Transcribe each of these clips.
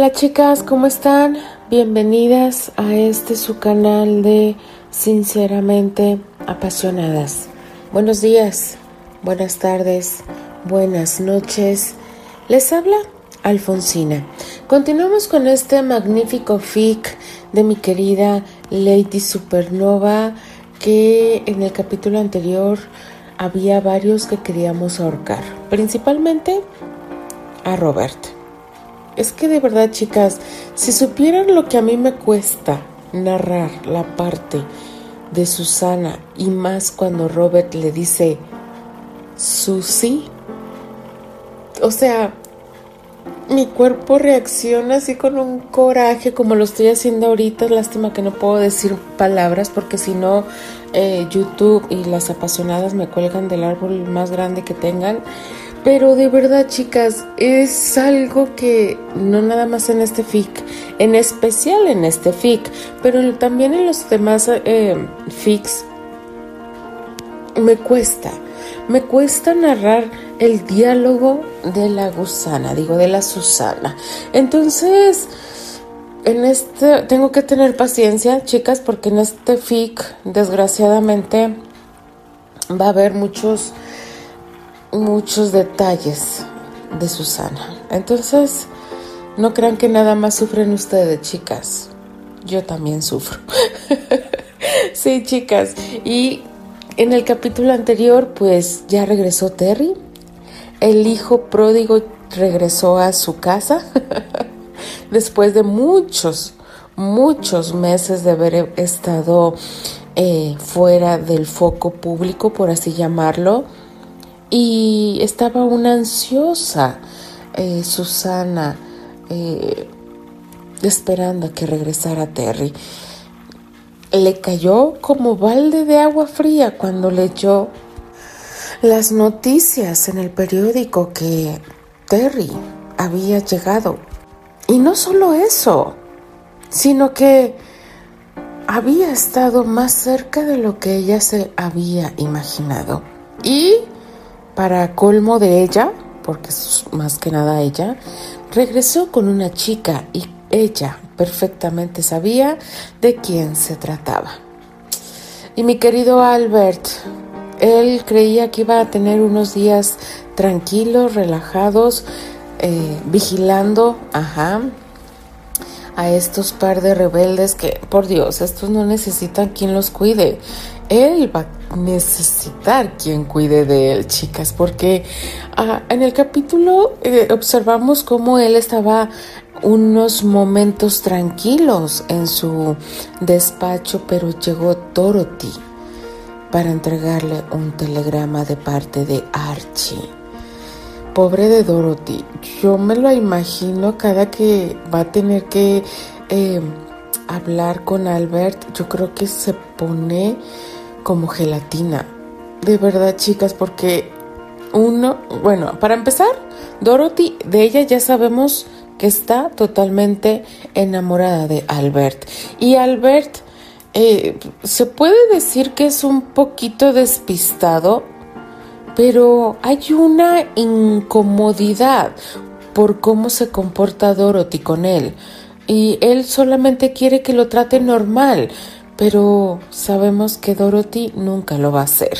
Hola chicas, ¿cómo están? Bienvenidas a este su canal de Sinceramente Apasionadas. Buenos días, buenas tardes, buenas noches. Les habla Alfonsina. Continuamos con este magnífico fic de mi querida Lady Supernova que en el capítulo anterior había varios que queríamos ahorcar, principalmente a Robert. Es que de verdad, chicas, si supieran lo que a mí me cuesta narrar la parte de Susana y más cuando Robert le dice Susi, o sea, mi cuerpo reacciona así con un coraje como lo estoy haciendo ahorita. Lástima que no puedo decir palabras porque si no eh, YouTube y las apasionadas me cuelgan del árbol más grande que tengan. Pero de verdad, chicas, es algo que no nada más en este FIC, en especial en este FIC, pero también en los demás eh, FICs, me cuesta, me cuesta narrar el diálogo de la gusana, digo, de la Susana. Entonces, en este, tengo que tener paciencia, chicas, porque en este FIC, desgraciadamente, va a haber muchos muchos detalles de Susana. Entonces, no crean que nada más sufren ustedes, chicas. Yo también sufro. sí, chicas. Y en el capítulo anterior, pues ya regresó Terry. El hijo pródigo regresó a su casa después de muchos, muchos meses de haber estado eh, fuera del foco público, por así llamarlo y estaba una ansiosa eh, Susana eh, esperando que regresara Terry. Le cayó como balde de agua fría cuando leyó las noticias en el periódico que Terry había llegado. Y no solo eso, sino que había estado más cerca de lo que ella se había imaginado. Y para colmo de ella, porque es más que nada ella, regresó con una chica y ella perfectamente sabía de quién se trataba. Y mi querido Albert, él creía que iba a tener unos días tranquilos, relajados, eh, vigilando, ajá, a estos par de rebeldes que, por Dios, estos no necesitan quien los cuide él va necesitar quien cuide de él, chicas, porque ah, en el capítulo eh, observamos cómo él estaba unos momentos tranquilos en su despacho, pero llegó Dorothy para entregarle un telegrama de parte de Archie. Pobre de Dorothy, yo me lo imagino cada que va a tener que eh, hablar con Albert, yo creo que se pone como gelatina. De verdad, chicas, porque uno, bueno, para empezar, Dorothy, de ella ya sabemos que está totalmente enamorada de Albert. Y Albert eh, se puede decir que es un poquito despistado, pero hay una incomodidad por cómo se comporta Dorothy con él. Y él solamente quiere que lo trate normal pero sabemos que Dorothy nunca lo va a hacer.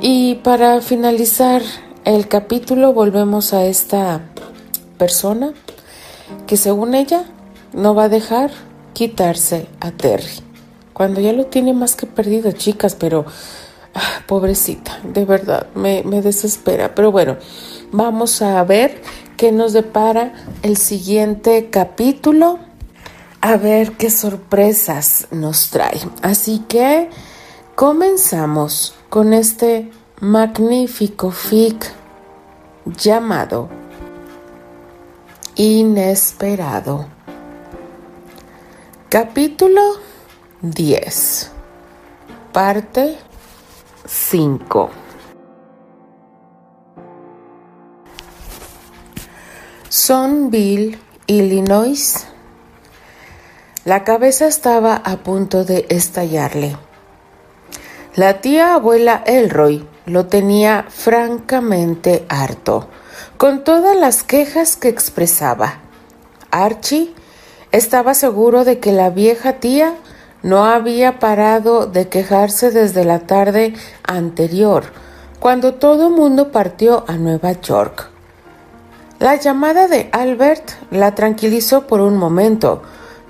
Y para finalizar el capítulo volvemos a esta persona que según ella no va a dejar quitarse a Terry. Cuando ya lo tiene más que perdido, chicas, pero ah, pobrecita, de verdad, me, me desespera. Pero bueno, vamos a ver qué nos depara el siguiente capítulo a ver qué sorpresas nos trae. Así que comenzamos con este magnífico fic llamado Inesperado. Capítulo 10. Parte 5. Sonville, Illinois, la cabeza estaba a punto de estallarle. La tía abuela Elroy lo tenía francamente harto, con todas las quejas que expresaba. Archie estaba seguro de que la vieja tía no había parado de quejarse desde la tarde anterior, cuando todo mundo partió a Nueva York. La llamada de Albert la tranquilizó por un momento.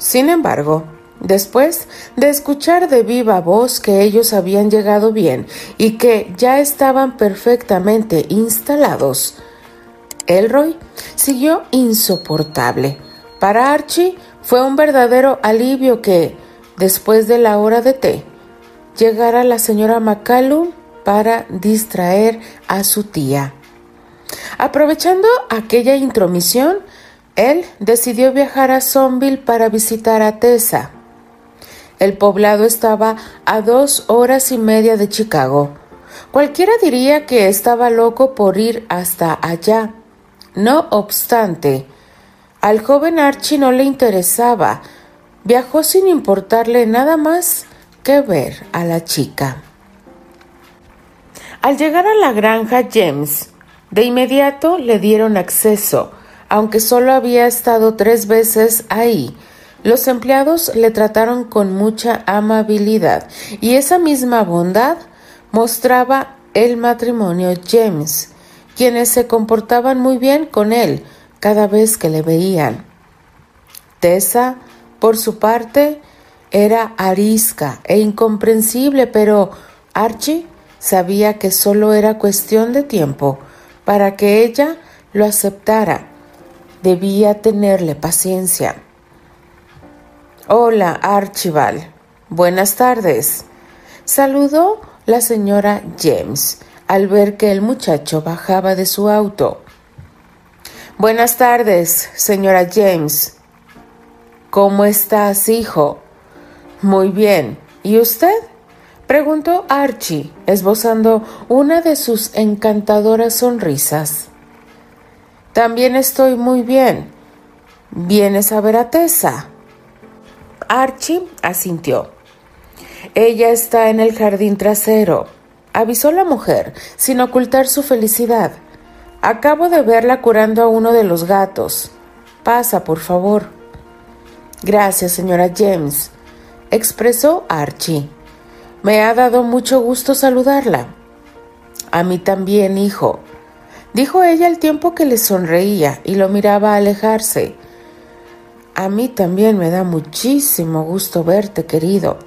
Sin embargo, después de escuchar de viva voz que ellos habían llegado bien y que ya estaban perfectamente instalados, Elroy siguió insoportable. Para Archie fue un verdadero alivio que, después de la hora de té, llegara la señora McCallum para distraer a su tía. Aprovechando aquella intromisión, él decidió viajar a Sonville para visitar a Tessa. El poblado estaba a dos horas y media de Chicago. Cualquiera diría que estaba loco por ir hasta allá. No obstante, al joven Archie no le interesaba. Viajó sin importarle nada más que ver a la chica. Al llegar a la granja James, de inmediato le dieron acceso, aunque solo había estado tres veces ahí. Los empleados le trataron con mucha amabilidad y esa misma bondad mostraba el matrimonio James, quienes se comportaban muy bien con él cada vez que le veían. Tessa, por su parte, era arisca e incomprensible, pero Archie sabía que solo era cuestión de tiempo para que ella lo aceptara. Debía tenerle paciencia. Hola, Archibald. Buenas tardes. Saludó la señora James al ver que el muchacho bajaba de su auto. Buenas tardes, señora James. ¿Cómo estás, hijo? Muy bien. ¿Y usted? Preguntó Archie, esbozando una de sus encantadoras sonrisas. También estoy muy bien. ¿Vienes a ver a Tessa? Archie asintió. Ella está en el jardín trasero, avisó la mujer, sin ocultar su felicidad. Acabo de verla curando a uno de los gatos. Pasa, por favor. Gracias, señora James, expresó Archie. Me ha dado mucho gusto saludarla. A mí también, hijo, dijo ella al tiempo que le sonreía y lo miraba alejarse. A mí también me da muchísimo gusto verte, querido.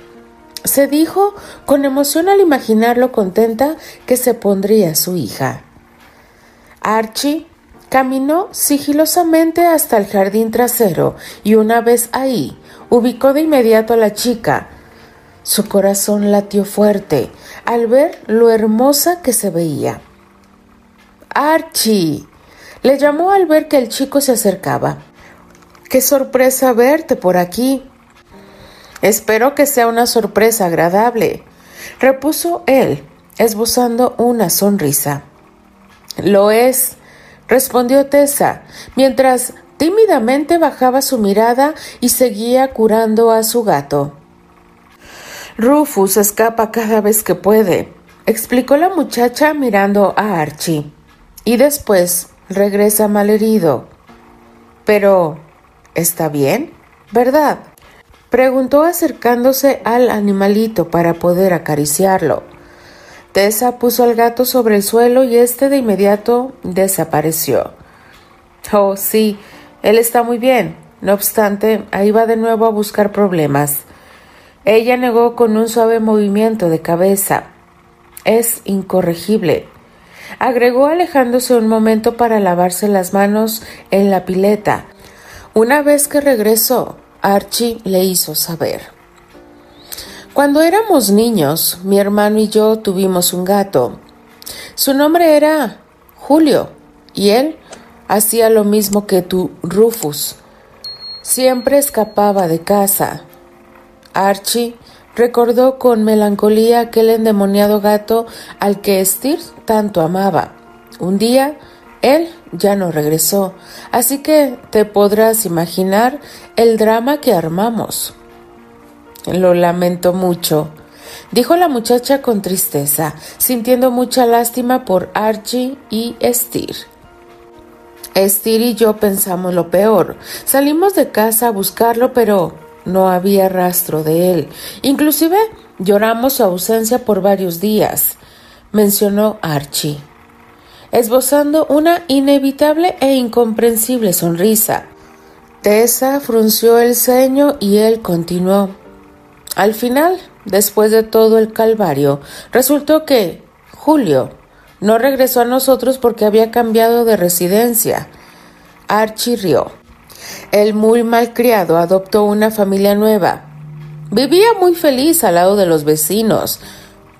Se dijo con emoción al imaginar lo contenta que se pondría su hija. Archie caminó sigilosamente hasta el jardín trasero y una vez ahí ubicó de inmediato a la chica, su corazón latió fuerte al ver lo hermosa que se veía. Archie. le llamó al ver que el chico se acercaba. Qué sorpresa verte por aquí. Espero que sea una sorpresa agradable, repuso él, esbozando una sonrisa. Lo es, respondió Tessa, mientras tímidamente bajaba su mirada y seguía curando a su gato. Rufus escapa cada vez que puede, explicó la muchacha mirando a Archie. Y después regresa malherido. Pero, ¿está bien? ¿Verdad? Preguntó acercándose al animalito para poder acariciarlo. Tessa puso al gato sobre el suelo y este de inmediato desapareció. Oh, sí, él está muy bien. No obstante, ahí va de nuevo a buscar problemas. Ella negó con un suave movimiento de cabeza. Es incorregible. Agregó alejándose un momento para lavarse las manos en la pileta. Una vez que regresó, Archie le hizo saber. Cuando éramos niños, mi hermano y yo tuvimos un gato. Su nombre era Julio, y él hacía lo mismo que tu Rufus. Siempre escapaba de casa, Archie recordó con melancolía aquel endemoniado gato al que Stir tanto amaba. Un día él ya no regresó, así que te podrás imaginar el drama que armamos. Lo lamento mucho, dijo la muchacha con tristeza, sintiendo mucha lástima por Archie y Stir. Estir y yo pensamos lo peor. Salimos de casa a buscarlo, pero no había rastro de él. Inclusive lloramos su ausencia por varios días, mencionó Archie, esbozando una inevitable e incomprensible sonrisa. Tessa frunció el ceño y él continuó. Al final, después de todo el calvario, resultó que Julio no regresó a nosotros porque había cambiado de residencia. Archie rió. El muy malcriado adoptó una familia nueva. Vivía muy feliz al lado de los vecinos.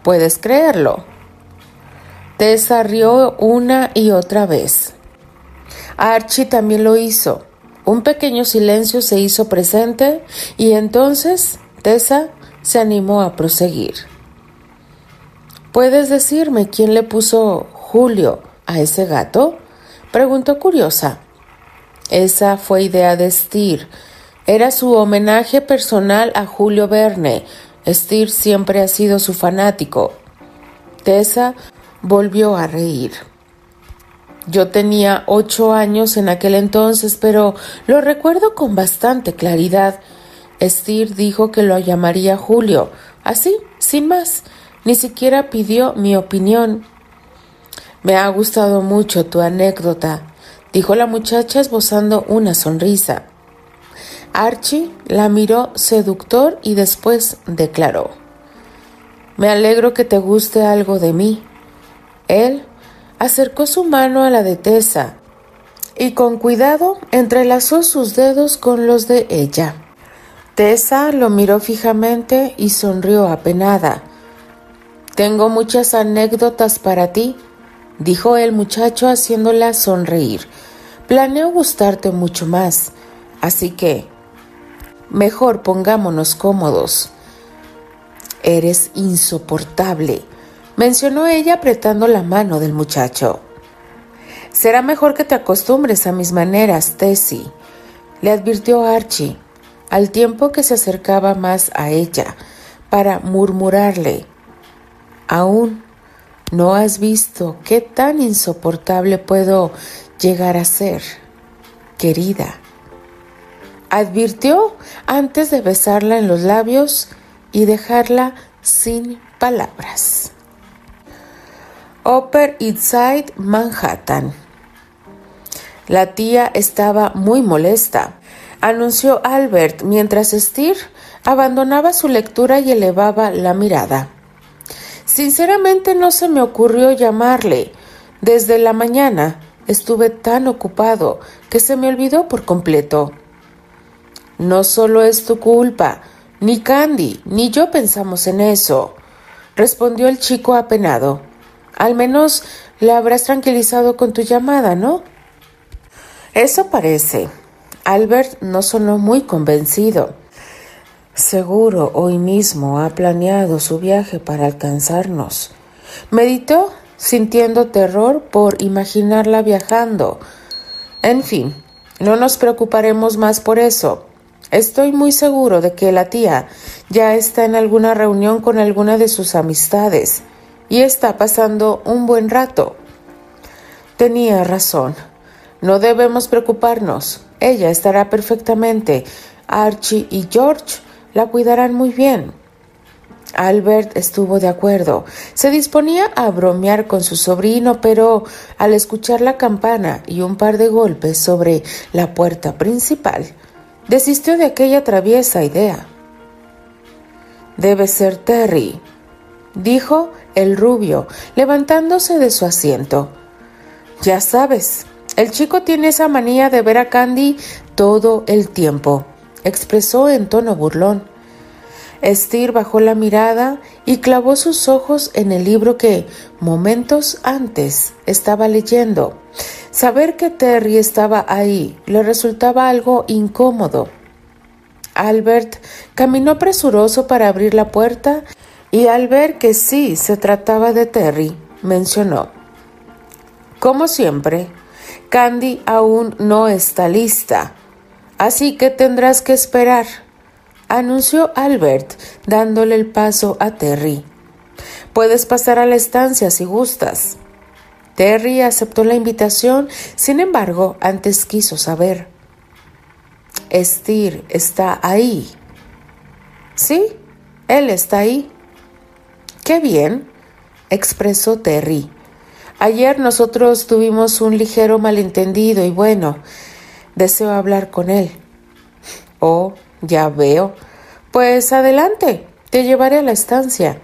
Puedes creerlo. Tessa rió una y otra vez. Archie también lo hizo. Un pequeño silencio se hizo presente y entonces Tessa se animó a proseguir. ¿Puedes decirme quién le puso Julio a ese gato? preguntó curiosa. Esa fue idea de Steer. Era su homenaje personal a Julio Verne. Steer siempre ha sido su fanático. Tessa volvió a reír. Yo tenía ocho años en aquel entonces, pero lo recuerdo con bastante claridad. Steer dijo que lo llamaría Julio, así, sin más. Ni siquiera pidió mi opinión. Me ha gustado mucho tu anécdota, dijo la muchacha esbozando una sonrisa. Archie la miró seductor y después declaró Me alegro que te guste algo de mí. Él acercó su mano a la de Tessa y con cuidado entrelazó sus dedos con los de ella. Tessa lo miró fijamente y sonrió apenada. Tengo muchas anécdotas para ti, dijo el muchacho haciéndola sonreír. Planeo gustarte mucho más, así que mejor pongámonos cómodos. Eres insoportable, mencionó ella apretando la mano del muchacho. Será mejor que te acostumbres a mis maneras, Tessie, le advirtió Archie, al tiempo que se acercaba más a ella, para murmurarle Aún no has visto qué tan insoportable puedo llegar a ser, querida. Advirtió antes de besarla en los labios y dejarla sin palabras. Upper East Side, Manhattan. La tía estaba muy molesta, anunció Albert mientras Steer abandonaba su lectura y elevaba la mirada. Sinceramente no se me ocurrió llamarle. Desde la mañana estuve tan ocupado que se me olvidó por completo. No solo es tu culpa, ni Candy, ni yo pensamos en eso, respondió el chico apenado. Al menos le habrás tranquilizado con tu llamada, ¿no? Eso parece. Albert no sonó muy convencido. Seguro hoy mismo ha planeado su viaje para alcanzarnos. Meditó, sintiendo terror por imaginarla viajando. En fin, no nos preocuparemos más por eso. Estoy muy seguro de que la tía ya está en alguna reunión con alguna de sus amistades y está pasando un buen rato. Tenía razón. No debemos preocuparnos. Ella estará perfectamente. Archie y George la cuidarán muy bien. Albert estuvo de acuerdo. Se disponía a bromear con su sobrino, pero al escuchar la campana y un par de golpes sobre la puerta principal, desistió de aquella traviesa idea. Debe ser Terry, dijo el rubio, levantándose de su asiento. Ya sabes, el chico tiene esa manía de ver a Candy todo el tiempo expresó en tono burlón. Steer bajó la mirada y clavó sus ojos en el libro que momentos antes estaba leyendo. Saber que Terry estaba ahí le resultaba algo incómodo. Albert caminó presuroso para abrir la puerta y al ver que sí se trataba de Terry, mencionó Como siempre, Candy aún no está lista. Así que tendrás que esperar, anunció Albert, dándole el paso a Terry. Puedes pasar a la estancia si gustas. Terry aceptó la invitación, sin embargo, antes quiso saber. Estir está ahí. Sí, él está ahí. Qué bien, expresó Terry. Ayer nosotros tuvimos un ligero malentendido y bueno, deseo hablar con él. Oh, ya veo. Pues adelante, te llevaré a la estancia.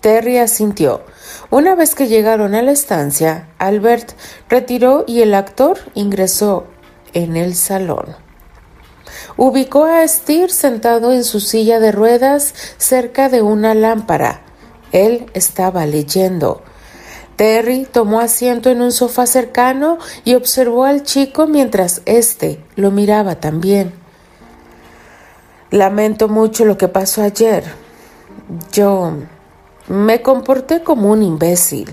Terry asintió. Una vez que llegaron a la estancia, Albert retiró y el actor ingresó en el salón. Ubicó a Steer sentado en su silla de ruedas cerca de una lámpara. Él estaba leyendo. Terry tomó asiento en un sofá cercano y observó al chico mientras éste lo miraba también. Lamento mucho lo que pasó ayer. Yo me comporté como un imbécil,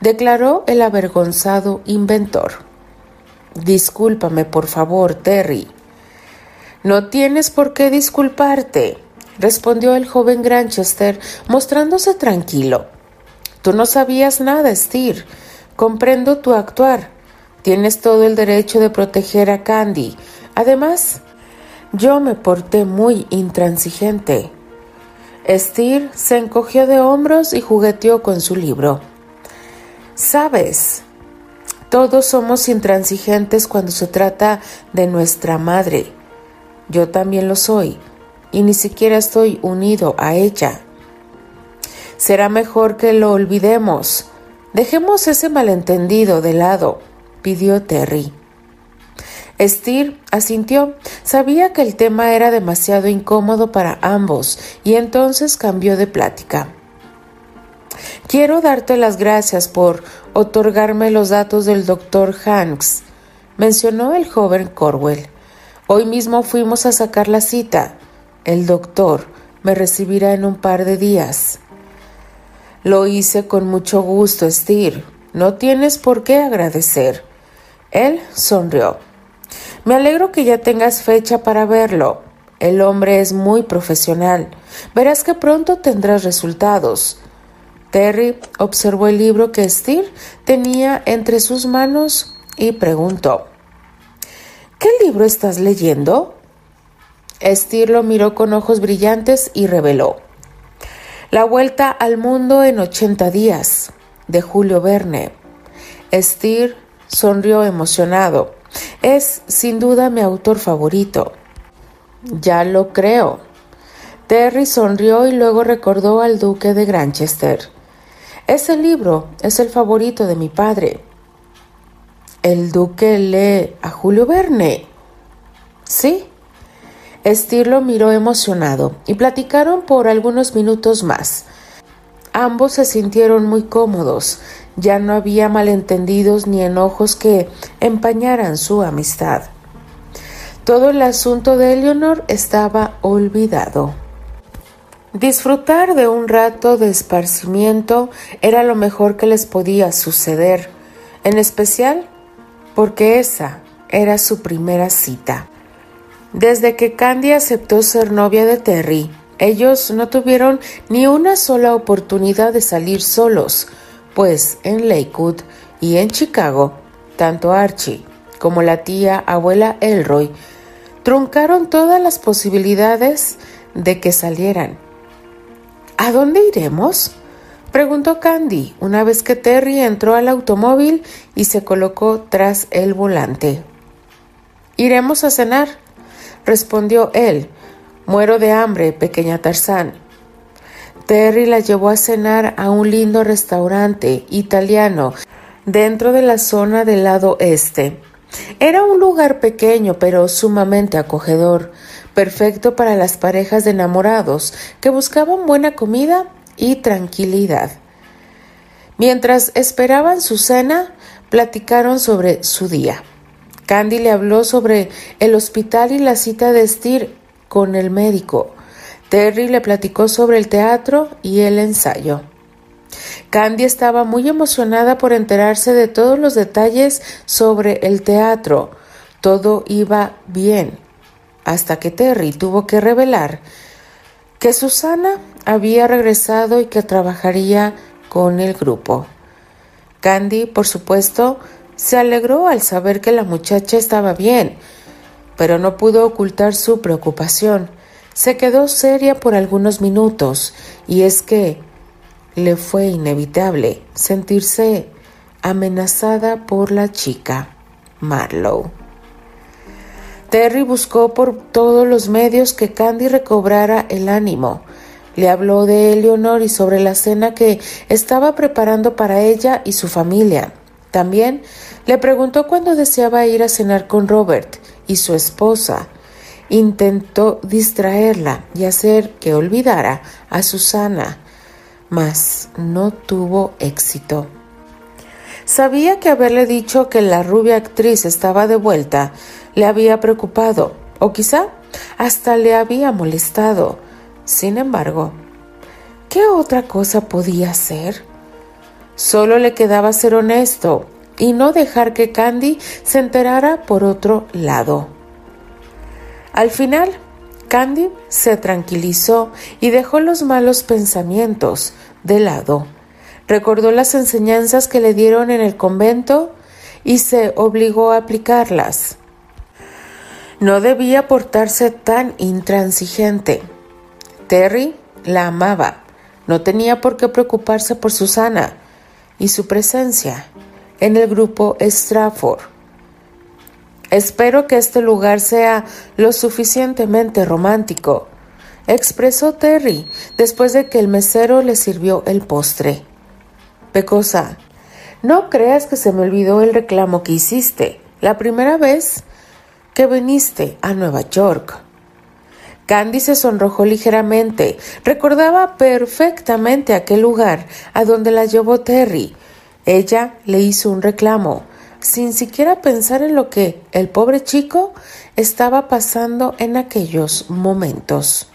declaró el avergonzado inventor. Discúlpame, por favor, Terry. No tienes por qué disculparte, respondió el joven Granchester, mostrándose tranquilo. Tú no sabías nada, Steer. Comprendo tu actuar. Tienes todo el derecho de proteger a Candy. Además, yo me porté muy intransigente. Steer se encogió de hombros y jugueteó con su libro. Sabes, todos somos intransigentes cuando se trata de nuestra madre. Yo también lo soy, y ni siquiera estoy unido a ella. Será mejor que lo olvidemos. Dejemos ese malentendido de lado, pidió Terry. Steer asintió. Sabía que el tema era demasiado incómodo para ambos y entonces cambió de plática. Quiero darte las gracias por otorgarme los datos del doctor Hanks, mencionó el joven Corwell. Hoy mismo fuimos a sacar la cita. El doctor me recibirá en un par de días. Lo hice con mucho gusto, Steer. No tienes por qué agradecer. Él sonrió. Me alegro que ya tengas fecha para verlo. El hombre es muy profesional. Verás que pronto tendrás resultados. Terry observó el libro que Steer tenía entre sus manos y preguntó ¿Qué libro estás leyendo? Steer lo miró con ojos brillantes y reveló La Vuelta al Mundo en 80 días, de Julio Verne. Steer sonrió emocionado. Es sin duda mi autor favorito. Ya lo creo. Terry sonrió y luego recordó al duque de Granchester. Ese libro es el favorito de mi padre. El duque lee a Julio Verne. Sí. Steer miró emocionado y platicaron por algunos minutos más. Ambos se sintieron muy cómodos, ya no había malentendidos ni enojos que empañaran su amistad. Todo el asunto de Eleanor estaba olvidado. Disfrutar de un rato de esparcimiento era lo mejor que les podía suceder, en especial porque esa era su primera cita. Desde que Candy aceptó ser novia de Terry, ellos no tuvieron ni una sola oportunidad de salir solos, pues en Lakewood y en Chicago, tanto Archie como la tía abuela Elroy truncaron todas las posibilidades de que salieran. ¿A dónde iremos? preguntó Candy una vez que Terry entró al automóvil y se colocó tras el volante. Iremos a cenar, respondió él. Muero de hambre, pequeña Tarzán. Terry la llevó a cenar a un lindo restaurante italiano dentro de la zona del lado este. Era un lugar pequeño pero sumamente acogedor, perfecto para las parejas de enamorados que buscaban buena comida y tranquilidad. Mientras esperaban su cena, platicaron sobre su día. Candy le habló sobre el hospital y la cita de Steer con el médico. Terry le platicó sobre el teatro y el ensayo. Candy estaba muy emocionada por enterarse de todos los detalles sobre el teatro. Todo iba bien, hasta que Terry tuvo que revelar que Susana había regresado y que trabajaría con el grupo. Candy, por supuesto, se alegró al saber que la muchacha estaba bien, pero no pudo ocultar su preocupación. Se quedó seria por algunos minutos, y es que le fue inevitable sentirse amenazada por la chica, Marlowe. Terry buscó por todos los medios que Candy recobrara el ánimo. Le habló de Eleonor y sobre la cena que estaba preparando para ella y su familia. También le preguntó cuándo deseaba ir a cenar con Robert y su esposa. Intentó distraerla y hacer que olvidara a Susana, mas no tuvo éxito. Sabía que haberle dicho que la rubia actriz estaba de vuelta le había preocupado, o quizá hasta le había molestado. Sin embargo, ¿qué otra cosa podía hacer? Solo le quedaba ser honesto y no dejar que Candy se enterara por otro lado. Al final, Candy se tranquilizó y dejó los malos pensamientos de lado. Recordó las enseñanzas que le dieron en el convento y se obligó a aplicarlas. No debía portarse tan intransigente. Terry la amaba. No tenía por qué preocuparse por Susana y su presencia en el grupo Strafford. Espero que este lugar sea lo suficientemente romántico, expresó Terry después de que el mesero le sirvió el postre. Pecosa, no creas que se me olvidó el reclamo que hiciste. La primera vez que viniste a Nueva York. Candy se sonrojó ligeramente. Recordaba perfectamente aquel lugar a donde la llevó Terry. Ella le hizo un reclamo, sin siquiera pensar en lo que el pobre chico estaba pasando en aquellos momentos.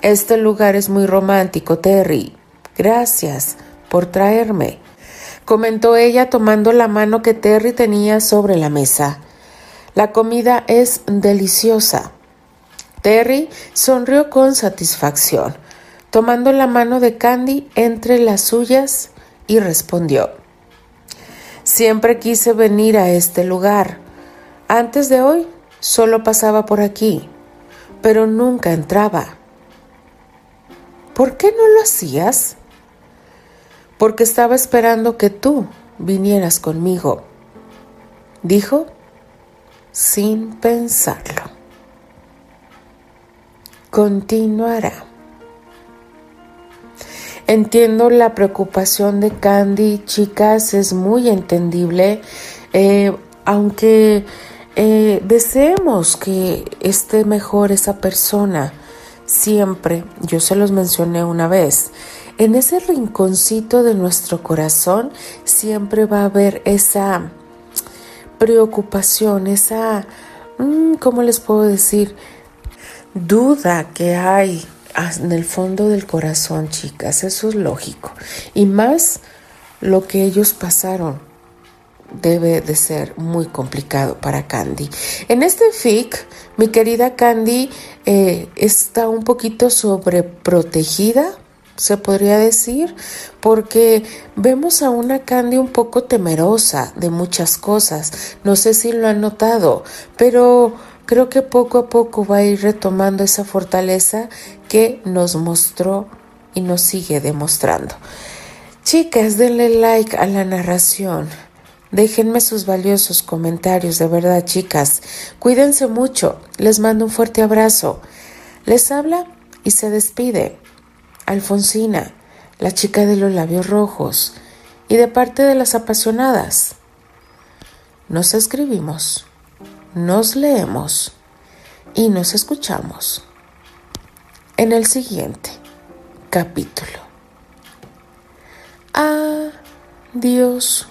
Este lugar es muy romántico, Terry. Gracias por traerme, comentó ella tomando la mano que Terry tenía sobre la mesa. La comida es deliciosa. Terry sonrió con satisfacción, tomando la mano de Candy entre las suyas y respondió, Siempre quise venir a este lugar. Antes de hoy solo pasaba por aquí, pero nunca entraba. ¿Por qué no lo hacías? Porque estaba esperando que tú vinieras conmigo, dijo sin pensarlo. Continuará. Entiendo la preocupación de Candy, chicas, es muy entendible, eh, aunque eh, deseemos que esté mejor esa persona, siempre, yo se los mencioné una vez, en ese rinconcito de nuestro corazón siempre va a haber esa preocupación, esa, mm, ¿cómo les puedo decir? Duda que hay en el fondo del corazón, chicas, eso es lógico. Y más lo que ellos pasaron debe de ser muy complicado para Candy. En este fic, mi querida Candy eh, está un poquito sobreprotegida se podría decir, porque vemos a una Candy un poco temerosa de muchas cosas. No sé si lo han notado, pero creo que poco a poco va a ir retomando esa fortaleza que nos mostró y nos sigue demostrando. Chicas, denle like a la narración. Déjenme sus valiosos comentarios, de verdad, chicas. Cuídense mucho. Les mando un fuerte abrazo. Les habla y se despide. Alfonsina, la chica de los labios rojos, y de parte de las apasionadas. Nos escribimos, nos leemos y nos escuchamos en el siguiente capítulo. Adiós.